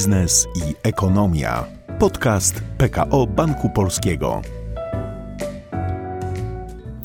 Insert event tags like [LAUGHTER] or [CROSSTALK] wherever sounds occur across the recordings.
biznes i ekonomia. Podcast PKO Banku Polskiego.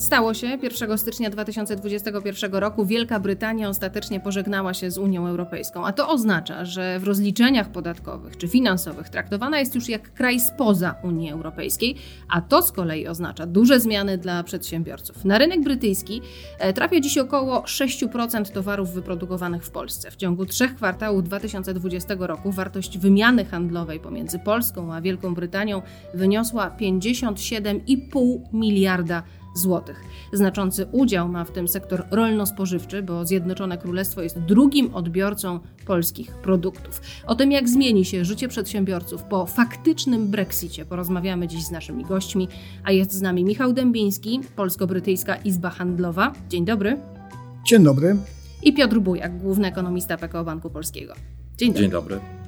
Stało się 1 stycznia 2021 roku. Wielka Brytania ostatecznie pożegnała się z Unią Europejską, a to oznacza, że w rozliczeniach podatkowych czy finansowych traktowana jest już jak kraj spoza Unii Europejskiej, a to z kolei oznacza duże zmiany dla przedsiębiorców. Na rynek brytyjski e, trafia dziś około 6% towarów wyprodukowanych w Polsce. W ciągu trzech kwartałów 2020 roku wartość wymiany handlowej pomiędzy Polską a Wielką Brytanią wyniosła 57,5 miliarda złotych. Znaczący udział ma w tym sektor rolno-spożywczy, bo Zjednoczone Królestwo jest drugim odbiorcą polskich produktów. O tym, jak zmieni się życie przedsiębiorców po faktycznym Brexicie, porozmawiamy dziś z naszymi gośćmi, a jest z nami Michał Dębiński, Polsko-Brytyjska Izba Handlowa. Dzień dobry. Dzień dobry. I Piotr Bujak, główny ekonomista PKO Banku Polskiego. Dzień dobry. Dzień dobry.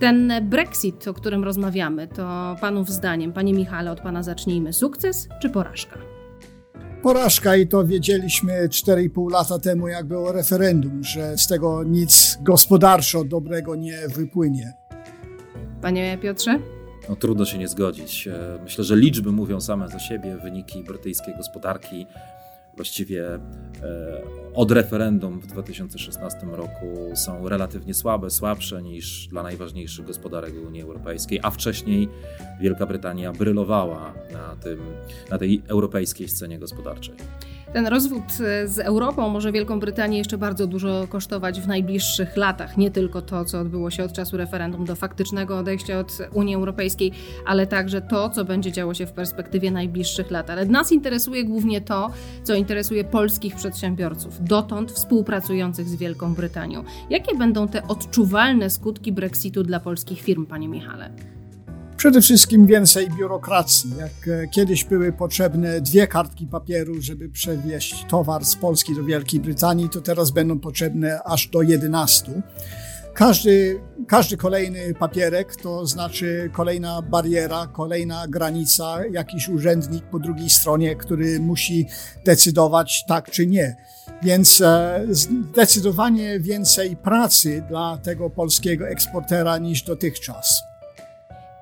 Ten Brexit, o którym rozmawiamy, to panów zdaniem, panie Michale, od pana zacznijmy, sukces czy porażka? Porażka i to wiedzieliśmy 4,5 lata temu, jak było referendum, że z tego nic gospodarczo dobrego nie wypłynie. Panie Piotrze? No, trudno się nie zgodzić. E, myślę, że liczby mówią same za siebie. Wyniki brytyjskiej gospodarki właściwie e, od referendum w 2016 roku są relatywnie słabe, słabsze niż dla najważniejszych gospodarek Unii Europejskiej, a wcześniej Wielka Brytania brylowała na, tym, na tej europejskiej scenie gospodarczej. Ten rozwód e, z Europą może Wielką Brytanię jeszcze bardzo dużo kosztować w najbliższych latach. Nie tylko to, co odbyło się od czasu referendum do faktycznego odejścia od Unii Europejskiej, ale także to, co będzie działo się w perspektywie najbliższych lat. Ale nas interesuje głównie to, co interesuje polskich przedsiębiorców, dotąd współpracujących z Wielką Brytanią. Jakie będą te odczuwalne skutki Brexitu dla polskich firm, panie Michale? Przede wszystkim więcej biurokracji. Jak e, kiedyś były potrzebne dwie kartki papieru, żeby przewieźć towar z Polski do Wielkiej Brytanii, to teraz będą potrzebne aż do 11. Każdy, każdy kolejny papierek to znaczy kolejna bariera, kolejna granica, jakiś urzędnik po drugiej stronie, który musi decydować tak czy nie. Więc e, zdecydowanie więcej pracy dla tego polskiego eksportera niż dotychczas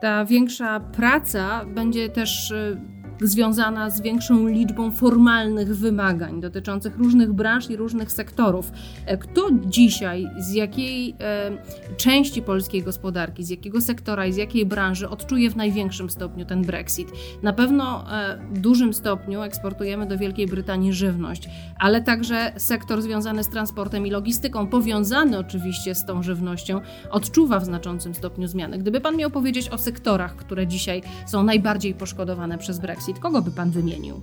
ta większa praca będzie też y, związana z większą liczbą formalnych wymagań dotyczących różnych branż i różnych sektorów. E, kto dzisiaj, z jakiej e, części polskiej gospodarki, z jakiego sektora i z jakiej branży odczuje w największym stopniu ten Brexit? Na pewno e, w dużym stopniu eksportujemy do Wielkiej Brytanii żywność, ale także sektor związany z transportem i logistyką, powiązany oczywiście z tą żywnością, odczuwa w znaczącym stopniu zmiany. Gdyby Pan miał powiedzieć o sektorach, które dzisiaj są najbardziej poszkodowane przez Brexit, Brexit? Kogo by pan wymienił?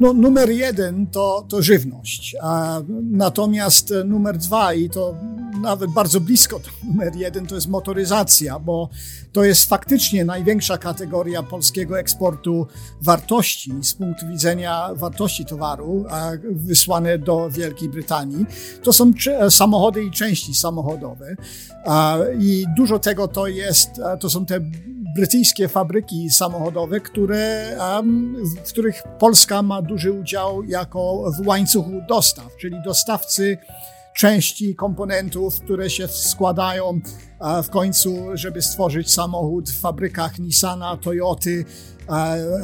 No, numer jeden to, to żywność, a natomiast numer dwa i to nawet bardzo blisko to numer jeden to jest motoryzacja, bo to jest faktycznie największa kategoria polskiego eksportu wartości z punktu widzenia wartości towaru wysłane do Wielkiej Brytanii. To są samochody i części samochodowe i dużo tego to jest, to są te brytyjskie fabryki samochodowe, które, w których Polska ma duży udział jako w łańcuchu dostaw, czyli dostawcy części, komponentów, które się składają w końcu, żeby stworzyć samochód w fabrykach Nissana, Toyoty,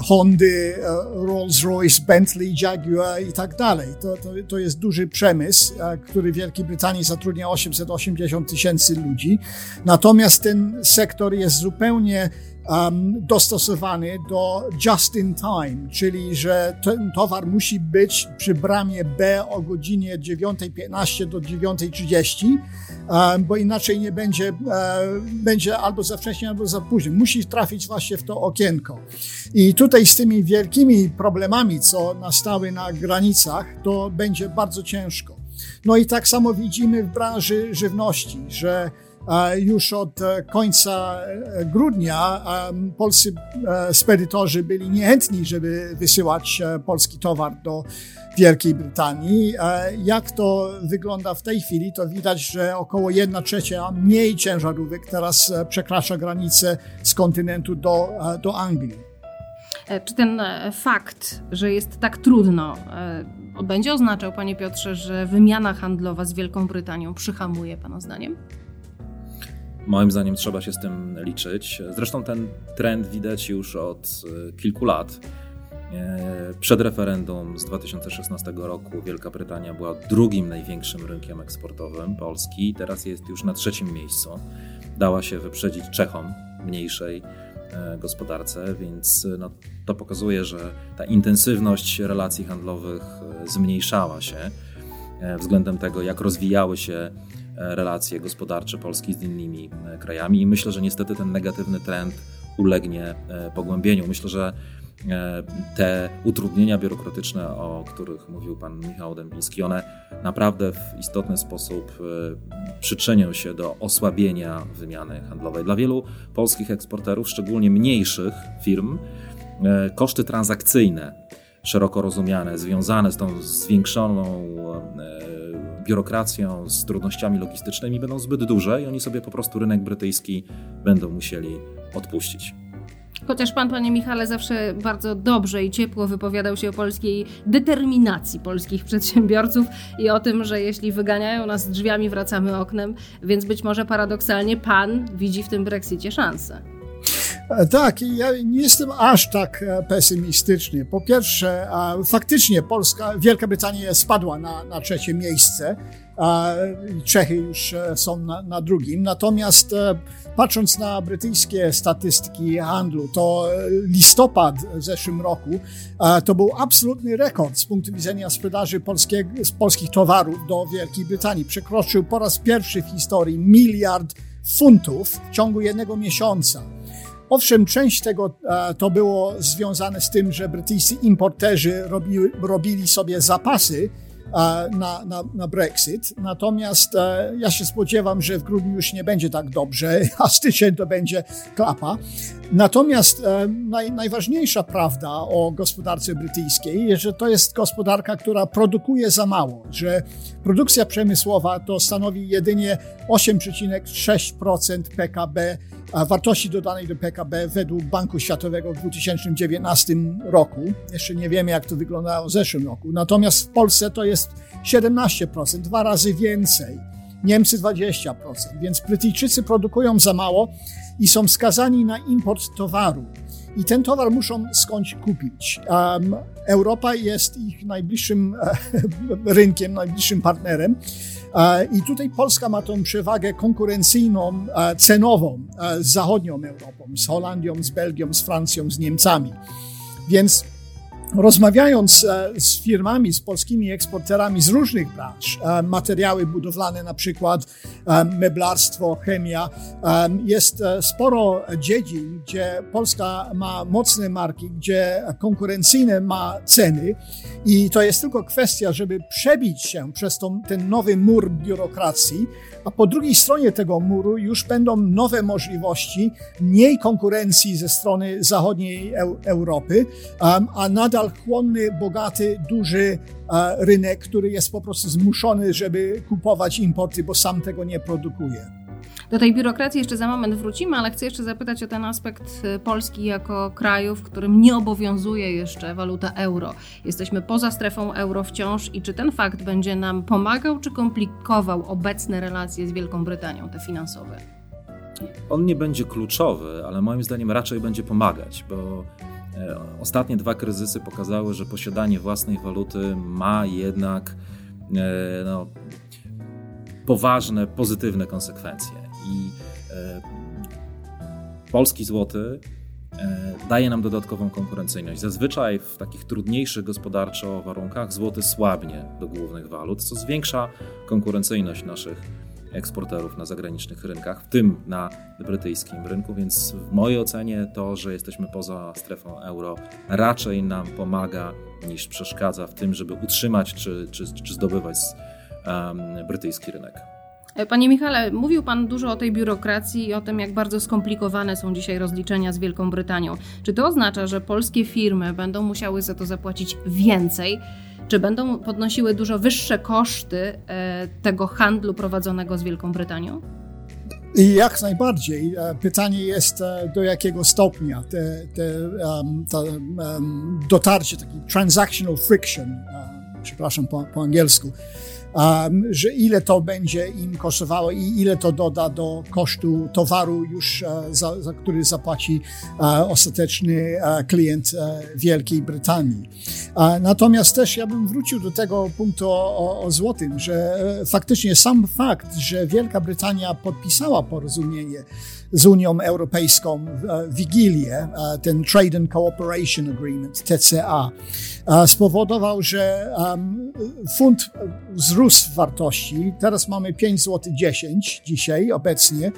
Hondy, Rolls-Royce, Bentley, Jaguar i tak dalej. To, to, to jest duży przemysł, który w Wielkiej Brytanii zatrudnia 880 tysięcy ludzi. Natomiast ten sektor jest zupełnie um, dostosowany do just in time, czyli że ten towar musi być przy bramie B o godzinie 9.15 do 9.30, um, bo inaczej nie będzie, um, będzie albo za wcześnie, albo za późno. Musi trafić właśnie w to okienko. I tutaj z tymi wielkimi problemami, co nastały na granicach, to będzie bardzo ciężko. No i tak samo widzimy w branży żywności, że już od e, końca e, grudnia polscy e, spedytorzy byli niechętni, żeby wysyłać polski towar do Wielkiej Brytanii. Jak to wygląda w tej chwili, to widać, że około 1 trzecia mniej ciężarówek teraz przekracza granicę z kontynentu do, do Anglii. Czy ten fakt, że jest tak trudno, będzie oznaczał, panie Piotrze, że wymiana handlowa z Wielką Brytanią przyhamuje, pana zdaniem? Moim zdaniem trzeba się z tym liczyć. Zresztą ten trend widać już od kilku lat. Przed referendum z 2016 roku Wielka Brytania była drugim największym rynkiem eksportowym Polski, teraz jest już na trzecim miejscu. Dała się wyprzedzić Czechom, mniejszej e, gospodarce, więc no, to pokazuje, że ta intensywność relacji handlowych e, zmniejszała się e, względem tego, jak rozwijały się relacje gospodarcze Polski z innymi krajami i myślę, że niestety ten negatywny trend ulegnie pogłębieniu. Myślę, że E, te utrudnienia biurokratyczne, o których mówił pan Michał Dębiński, one naprawdę w istotny sposób e, przyczynią się do osłabienia wymiany handlowej. Dla wielu polskich eksporterów, szczególnie mniejszych firm, e, koszty transakcyjne, szeroko rozumiane, związane z tą zwiększoną biurokracją, z trudnościami logistycznymi będą zbyt duże i oni sobie po prostu rynek brytyjski będą musieli odpuścić. Chociaż pan, panie Michale, zawsze bardzo dobrze i ciepło wypowiadał się o polskiej determinacji polskich przedsiębiorców i o tym, że jeśli wyganiają nas drzwiami, wracamy oknem, więc być może paradoksalnie pan widzi w tym Brexicie szansę. E, tak, ja nie jestem aż tak e, pesymistyczny. Po pierwsze, faktycznie Polska, Wielka Brytania spadła na, na trzecie miejsce, Czechy już e, są na, na drugim. Natomiast patrząc na brytyjskie statystyki handlu, to listopad w zeszłym roku to był absolutny rekord z punktu widzenia sprzedaży polskie, polskich towarów do Wielkiej Brytanii. Przekroczył po raz pierwszy w historii miliard funtów w ciągu jednego miesiąca. Owszem, część tego e, to było związane z tym, że brytyjscy importerzy robili, robili sobie zapasy na, na, na, Brexit. Natomiast e, ja się spodziewam, że w grudniu już nie będzie tak dobrze, [LAUGHS] a styczeń to będzie klapa. Natomiast naj, najważniejsza prawda o gospodarce brytyjskiej jest, że to jest gospodarka, która produkuje za mało, że produkcja przemysłowa to stanowi jedynie 8,6% PKB wartości dodanej do PKB według Banku Światowego w 2019 roku. Jeszcze nie wiemy, jak to wyglądało w zeszłym roku. Natomiast w Polsce to jest 17%, dwa razy więcej. Niemcy 20%, więc Brytyjczycy produkują za mało i są skazani na import towaru. I ten towar muszą skądś kupić. Um, Europa jest ich najbliższym [LAUGHS] rynkiem, najbliższym partnerem. I tutaj Polska ma tą przewagę konkurencyjną, cenową z zachodnią Europą, z Holandią, z Belgią, z Francją, z Niemcami. Więc Rozmawiając e, z firmami, z polskimi eksporterami z różnych branż, e, materiały budowlane na przykład, e, meblarstwo, chemia, jest sporo dziedzin, gdzie Polska ma mocne marki, gdzie konkurencyjne ma ceny i to jest tylko kwestia, żeby przebić się przez tą, ten nowy mur biurokracji, a po drugiej stronie tego muru już będą nowe możliwości, mniej konkurencji ze strony zachodniej Europy, a nadal chłonny, bogaty, duży rynek, który jest po prostu zmuszony, żeby kupować importy, bo sam tego nie produkuje. Do tej biurokracji jeszcze za moment wrócimy, ale chcę jeszcze zapytać o ten aspekt y, Polski jako kraju, w którym nie obowiązuje jeszcze waluta euro. Jesteśmy poza strefą euro wciąż i czy ten fakt będzie nam pomagał czy komplikował obecne relacje z Wielką Brytanią, te finansowe? On nie będzie kluczowy, ale moim zdaniem raczej będzie pomagać, bo e, ostatnie dwa kryzysy pokazały, że posiadanie własnej waluty ma jednak e, no, poważne, pozytywne konsekwencje. I e, polski złoty e, daje nam dodatkową konkurencyjność. Zazwyczaj w takich trudniejszych gospodarczo warunkach złoty słabnie do głównych walut, co zwiększa konkurencyjność naszych eksporterów na zagranicznych rynkach, w tym na brytyjskim rynku, więc w mojej ocenie to, że jesteśmy poza strefą euro, raczej nam pomaga niż przeszkadza w tym, żeby utrzymać czy, czy, czy zdobywać um, brytyjski rynek. E, panie Michale, mówił Pan dużo o tej biurokracji i o tym, jak bardzo skomplikowane są dzisiaj rozliczenia z Wielką Brytanią. Czy to oznacza, że polskie firmy będą musiały za to zapłacić więcej? Czy będą podnosiły dużo wyższe koszty e, tego handlu prowadzonego z Wielką Brytanią? I jak najbardziej. E, pytanie jest, do jakiego stopnia te, te, um, um, dotarcie, taki transactional friction, przepraszam po, po angielsku, um, że ile to będzie im kosztowało i ile to doda do kosztu towaru już, uh, za, za, który zapłaci uh, ostateczny uh, klient Wielkiej Brytanii. Natomiast też ja bym wrócił do tego punktu o, o, o złotym, że faktycznie sam fakt, że Wielka Brytania podpisała porozumienie z Unią Europejską w Wigilię, ten Trade and Cooperation Agreement, TCA, spowodował, że funt wzrósł w wartości. Teraz mamy 5 zł 10 dzisiaj, obecnie,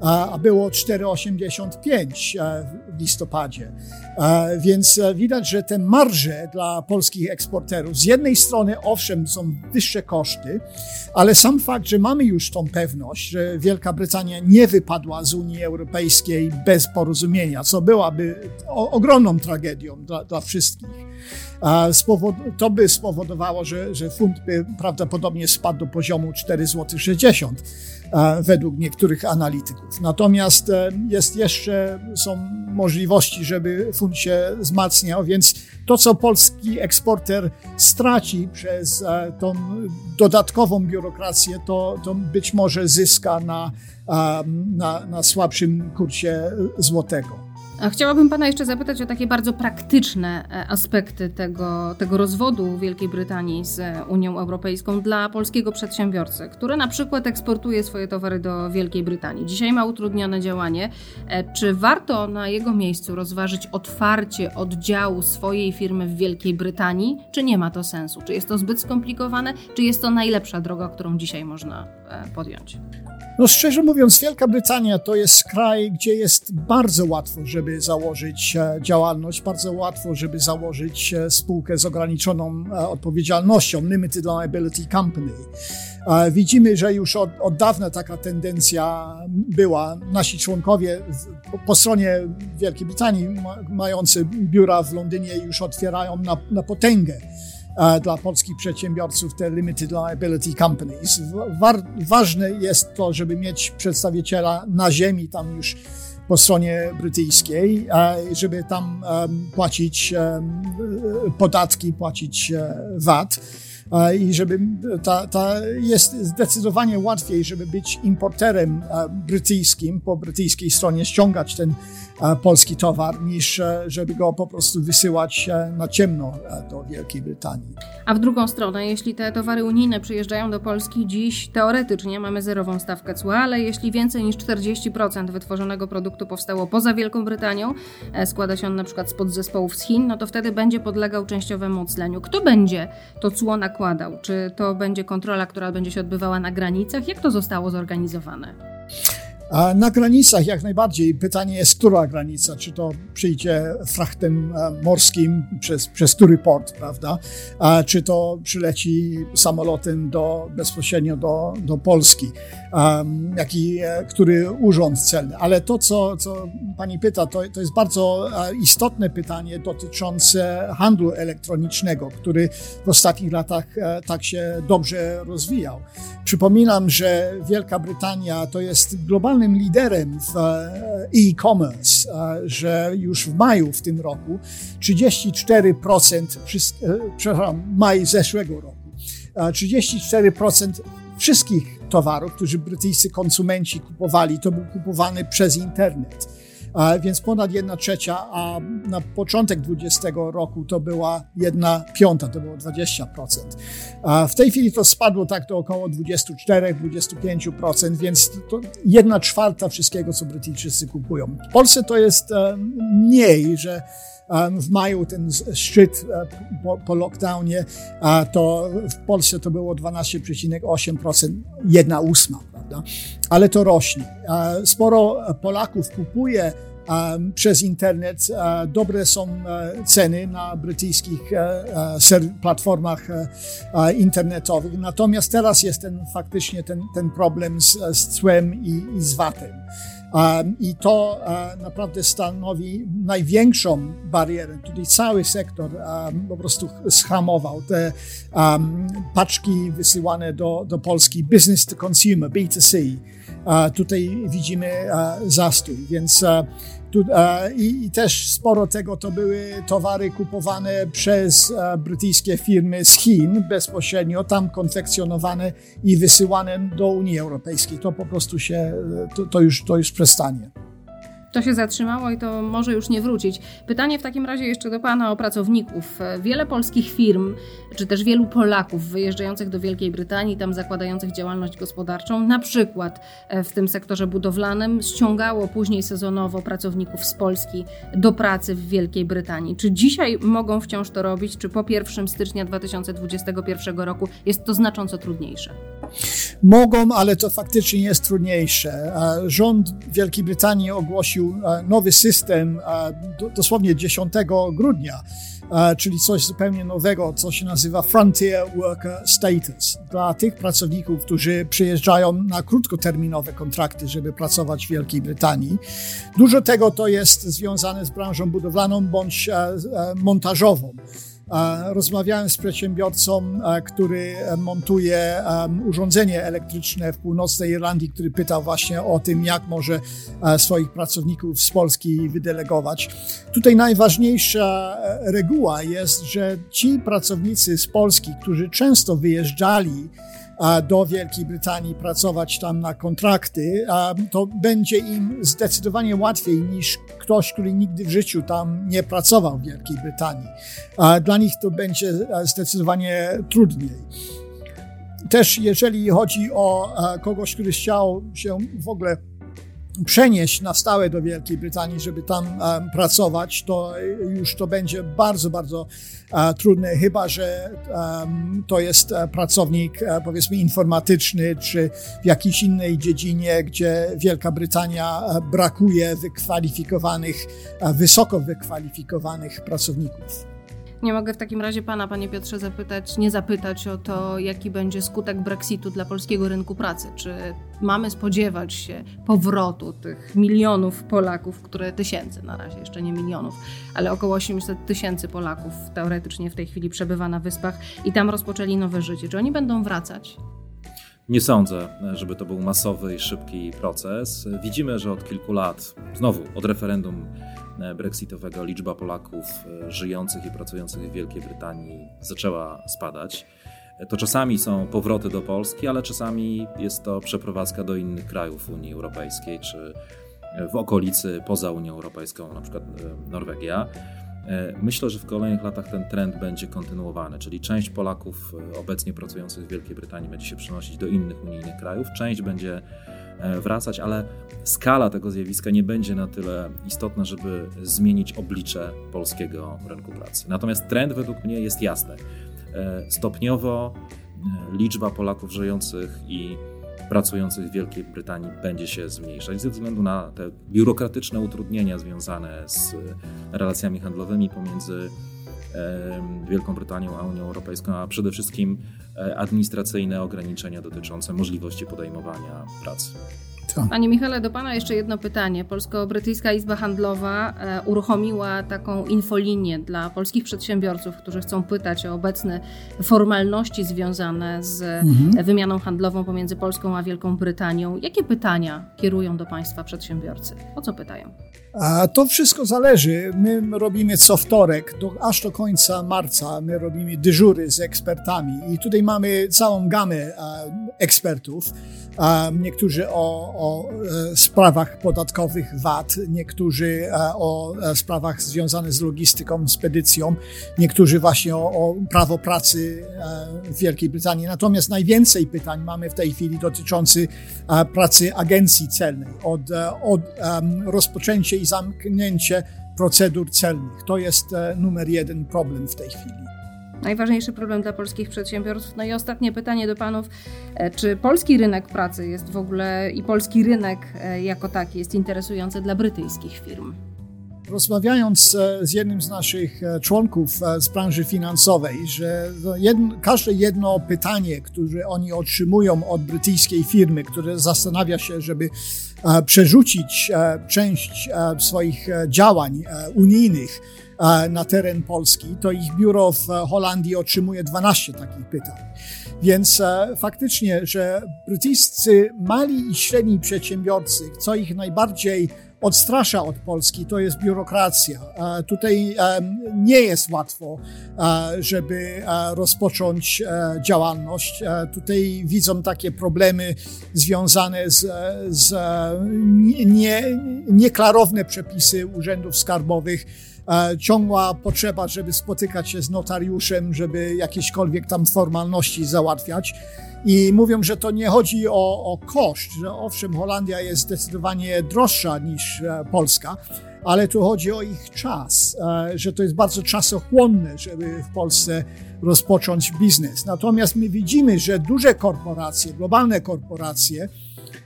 a było 4,85 w listopadzie. Więc e, widać, że te marże dla polskich eksporterów z jednej strony owszem są wyższe koszty, ale sam fakt, że mamy już tą pewność, że Wielka Brytania nie wypadła z Unii Europejskiej bez porozumienia, co byłaby ogromną tragedią dla, dla wszystkich to by spowodowało, że, że funt by prawdopodobnie spadł do poziomu 4,60 zł według niektórych analityków. Natomiast e, jest jeszcze, są możliwości, żeby funt się wzmacniał, więc to, co polski eksporter straci przez e, tą dodatkową biurokrację, to, to być może zyska na, na, na słabszym kursie złotego. Chciałabym Pana jeszcze zapytać o takie bardzo praktyczne e, aspekty tego, tego rozwodu Wielkiej Brytanii z Unią Europejską dla polskiego przedsiębiorcy, który na przykład eksportuje swoje towary do Wielkiej Brytanii. Dzisiaj ma utrudnione działanie. E, czy warto na jego miejscu rozważyć otwarcie oddziału swojej firmy w Wielkiej Brytanii, czy nie ma to sensu? Czy jest to zbyt skomplikowane, czy jest to najlepsza droga, którą dzisiaj można e, podjąć? No szczerze mówiąc, Wielka Brytania to jest kraj, gdzie jest bardzo łatwo, żeby założyć e, działalność, bardzo łatwo, żeby założyć e, spółkę z ograniczoną e, odpowiedzialnością, Limited Liability Company. Widzimy, że już od, od dawna taka tendencja była. Nasi członkowie po stronie Wielkiej Brytanii, mający biura w Londynie, już otwierają na, na potęgę dla polskich przedsiębiorców te limited liability companies. ważne jest to, żeby mieć przedstawiciela na ziemi tam już po stronie brytyjskiej, żeby tam płacić podatki, płacić e, VAT i żeby ta, ta jest zdecydowanie łatwiej, żeby być importerem brytyjskim, po brytyjskiej stronie ściągać ten polski towar, niż e, żeby go po prostu wysyłać e, na ciemno e, do Wielkiej Brytanii. A w drugą stronę, jeśli te towary unijne przyjeżdżają do Polski dziś, teoretycznie mamy zerową stawkę cła, ale jeśli więcej niż 40% wytworzonego produktu powstało poza Wielką Brytanią, składa się on na przykład z podzespołów z Chin, no to wtedy będzie podlegał częściowemu ocleniu. Kto będzie to cło nakładał? Czy to będzie kontrola, która będzie się odbywała na granicach? Jak to zostało zorganizowane? Na granicach jak najbardziej. Pytanie jest, która granica? Czy to przyjdzie frachtem e, morskim przez, przez który port, prawda? A czy to przyleci samolotem do, bezpośrednio do, do Polski? Um, jaki, e, który urząd celny? Ale to, co, co pani pyta, to, to jest bardzo e, istotne pytanie dotyczące handlu elektronicznego, który w ostatnich latach tak się dobrze rozwijał. Przypominam, że Wielka Brytania to jest globalny globalnym liderem w e, e-commerce, e, że już w maju w tym roku 34%, e, przepraszam, maj zeszłego roku, 34% wszystkich towarów, które brytyjscy konsumenci kupowali, to był kupowany przez internet więc ponad 1 trzecia, a na początek 20 roku to była 1 piąta, to było 20%. W tej chwili to spadło tak do około 24-25%, więc to 1 czwarta wszystkiego, co Brytyjczycy kupują. W Polsce to jest e, mniej, że w maju ten szczyt e, po, po lockdownie, to w Polsce to było 12,8%, 1 ósma, prawda? Ale to rośnie. Sporo Polaków kupuje przez internet. Dobre są e, ceny na brytyjskich e, platformach internetowych. Natomiast teraz jest ten faktycznie ten, ten problem z, z cłem i, i z VAT-em. I to naprawdę stanowi największą barierę. Tutaj cały sektor po prostu schamował. Te paczki wysyłane do, do Polski, business to consumer, B2C, tutaj widzimy zastój. Więc Tu, e, i, I też sporo tego to były towary kupowane przez brytyjskie firmy z Chin bezpośrednio, tam konfekcjonowane i wysyłane do Unii Europejskiej. To po prostu się, to, to już, to już przestanie. To się zatrzymało i to może już nie wrócić. Pytanie w takim razie jeszcze do Pana o pracowników. Wiele polskich firm, czy też wielu Polaków wyjeżdżających do Wielkiej Brytanii, tam zakładających działalność gospodarczą, na przykład e, w tym sektorze budowlanym, ściągało później sezonowo pracowników z Polski do pracy w Wielkiej Brytanii. Czy dzisiaj mogą wciąż to robić, czy po 1 stycznia 2021 roku jest to znacząco trudniejsze? Mogą, ale to faktycznie jest trudniejsze. Rząd Wielkiej Brytanii ogłosił nowy system dosłownie 10 grudnia, czyli coś zupełnie nowego, co się nazywa Frontier Worker Status. Dla tych pracowników, którzy przyjeżdżają na krótkoterminowe kontrakty, żeby pracować w Wielkiej Brytanii. Dużo tego to jest związane z branżą budowlaną bądź montażową. Rozmawiałem z przedsiębiorcą, który montuje urządzenie elektryczne w północnej Irlandii, który pytał właśnie o tym, jak może swoich pracowników z Polski wydelegować. Tutaj najważniejsza e, reguła jest, że ci pracownicy z Polski, którzy często wyjeżdżali, do Wielkiej Brytanii, pracować tam na kontrakty, to będzie im zdecydowanie łatwiej niż ktoś, który nigdy w życiu tam nie pracował w Wielkiej Brytanii. Dla nich to będzie zdecydowanie trudniej. Też jeżeli chodzi o kogoś, który chciał się w ogóle przenieść na stałe do Wielkiej Brytanii, żeby tam um, pracować, to już to będzie bardzo, bardzo uh, trudne, chyba że to jest uh, pracownik, powiedzmy, informatyczny, czy w jakiejś innej dziedzinie, gdzie Wielka Brytania brakuje wykwalifikowanych, wysoko wykwalifikowanych pracowników. Nie mogę w takim razie pana, panie Piotrze, zapytać, nie zapytać o to, jaki będzie skutek Brexitu dla polskiego rynku pracy. Czy mamy spodziewać się powrotu tych milionów Polaków, które tysięcy na razie, jeszcze nie milionów, ale około 800 tysięcy Polaków teoretycznie w tej chwili przebywa na wyspach i tam rozpoczęli nowe życie. Czy oni będą wracać? Nie sądzę, żeby to był masowy i szybki proces. Widzimy, że od kilku lat, znowu od referendum brexitowego liczba Polaków e, żyjących i pracujących w Wielkiej Brytanii zaczęła spadać. E, to czasami są powroty do Polski, ale czasami jest to przeprowadzka do innych krajów Unii Europejskiej czy w okolicy poza Unią Europejską, na przykład Norwegia. Myślę, że w kolejnych latach ten trend będzie kontynuowany, czyli część Polaków obecnie pracujących w Wielkiej Brytanii będzie się przenosić do innych unijnych krajów, część będzie E, wracać, ale skala tego zjawiska nie będzie na tyle istotna, żeby zmienić oblicze polskiego rynku pracy. Natomiast trend według mnie jest jasny. E, stopniowo e, liczba Polaków żyjących i pracujących w Wielkiej Brytanii będzie się zmniejszać ze względu na te biurokratyczne utrudnienia związane z relacjami handlowymi pomiędzy Wielką Brytanią a Unią Europejską, a przede wszystkim e, administracyjne ograniczenia dotyczące możliwości podejmowania pracy. Panie Michale, do Pana jeszcze jedno pytanie. Polsko-Brytyjska Izba Handlowa e, uruchomiła taką infolinię dla polskich przedsiębiorców, którzy chcą pytać o obecne formalności związane z mhm. wymianą handlową pomiędzy Polską a Wielką Brytanią. Jakie pytania kierują do Państwa przedsiębiorcy? O co pytają? A to wszystko zależy. My robimy co wtorek, do, aż do końca marca, my robimy dyżury z ekspertami i tutaj mamy całą gamę ekspertów. niektórzy o, o e, sprawach podatkowych VAT, niektórzy e, o e, sprawach związanych z logistyką, spedycją, niektórzy właśnie o, o prawo pracy w Wielkiej Brytanii. Natomiast najwięcej pytań mamy w tej chwili dotyczących pracy agencji celnej. Od, od rozpoczęcia i zamknięcie procedur celnych. To jest numer jeden problem w tej chwili najważniejszy problem dla polskich przedsiębiorstw. No i ostatnie pytanie do panów. E, czy polski rynek pracy jest w ogóle i polski rynek e, jako taki jest interesujący dla brytyjskich firm? Rozmawiając e, z jednym z naszych członków z branży finansowej, że jedno, każde jedno pytanie, które oni otrzymują od brytyjskiej firmy, które zastanawia się, żeby przerzucić część swoich działań unijnych na teren Polski, to ich biuro w Holandii otrzymuje 12 takich pytań. Więc e, faktycznie, że brytyjscy mali i średni przedsiębiorcy, co ich najbardziej odstrasza od Polski, to jest biurokracja. Tutaj nie jest łatwo, żeby rozpocząć działalność. Tutaj widzą takie problemy związane z, z nie, nieklarowne przepisy urzędów skarbowych ciągła potrzeba, żeby spotykać się z notariuszem, żeby jakiekolwiek tam formalności załatwiać. I mówią, że to nie chodzi o, o koszt, że owszem, Holandia jest zdecydowanie droższa niż e, Polska, ale tu chodzi o ich czas, e, że to jest bardzo czasochłonne, żeby w Polsce rozpocząć biznes. Natomiast my widzimy, że duże korporacje, globalne korporacje,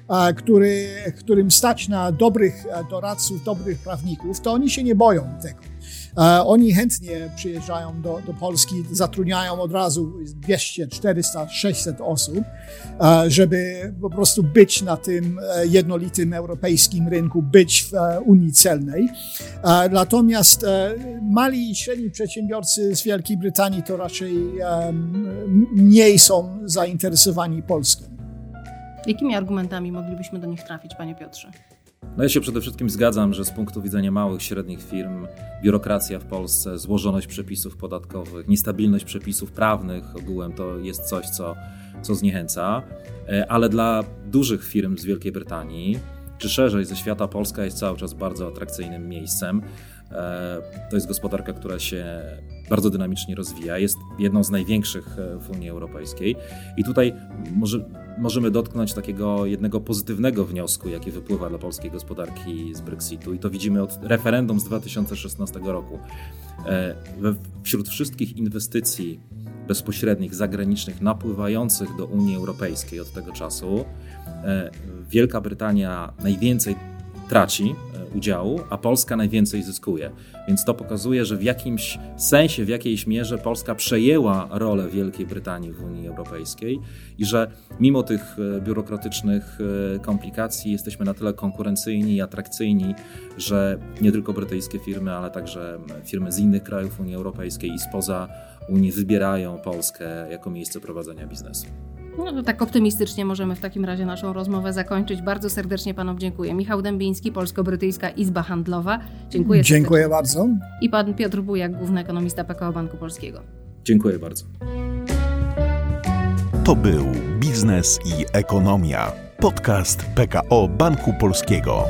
e, który, którym stać na dobrych doradców, dobrych prawników, to oni się nie boją tego. E, oni chętnie przyjeżdżają do, do Polski, zatrudniają od razu 200, 400, 600 osób, e, żeby po prostu być na tym e, jednolitym europejskim rynku, być w Unii Celnej. Natomiast mali i średni przedsiębiorcy z Wielkiej Brytanii to raczej mniej są zainteresowani Polską. Jakimi argumentami moglibyśmy do nich trafić, panie Piotrze? No ja się przede wszystkim zgadzam, że z punktu widzenia małych, średnich firm, biurokracja w Polsce, złożoność przepisów podatkowych, niestabilność przepisów prawnych ogółem to jest coś, co, co zniechęca, e, ale dla dużych firm z Wielkiej Brytanii, czy szerzej ze świata, Polska jest cały czas bardzo atrakcyjnym miejscem. E, to jest gospodarka, która się bardzo dynamicznie rozwija, jest jedną z największych e, w Unii Europejskiej i tutaj może możemy dotknąć takiego jednego pozytywnego wniosku, jaki wypływa dla polskiej gospodarki z Brexitu. I to widzimy od referendum z 2016 roku. E, wśród wszystkich inwestycji bezpośrednich, zagranicznych, napływających do Unii Europejskiej od tego czasu, e, Wielka Brytania najwięcej traci udziału, a Polska najwięcej zyskuje. Więc to pokazuje, że w jakimś sensie, w jakiejś mierze Polska przejęła rolę Wielkiej Brytanii w Unii Europejskiej i że mimo tych e, biurokratycznych e, komplikacji jesteśmy na tyle konkurencyjni i atrakcyjni, że nie tylko brytyjskie firmy, ale także firmy z innych krajów Unii Europejskiej i spoza Unii wybierają Polskę jako miejsce prowadzenia biznesu. No to tak optymistycznie możemy w takim razie naszą rozmowę zakończyć. Bardzo serdecznie panom dziękuję. Michał Dębiński, Polsko-Brytyjska Izba Handlowa. Dziękuję Dziękuję serdecznie. bardzo. I pan Piotr Bujak, główny ekonomista PKO Banku Polskiego. Dziękuję bardzo. To był Biznes i Ekonomia. Podcast PKO Banku Polskiego.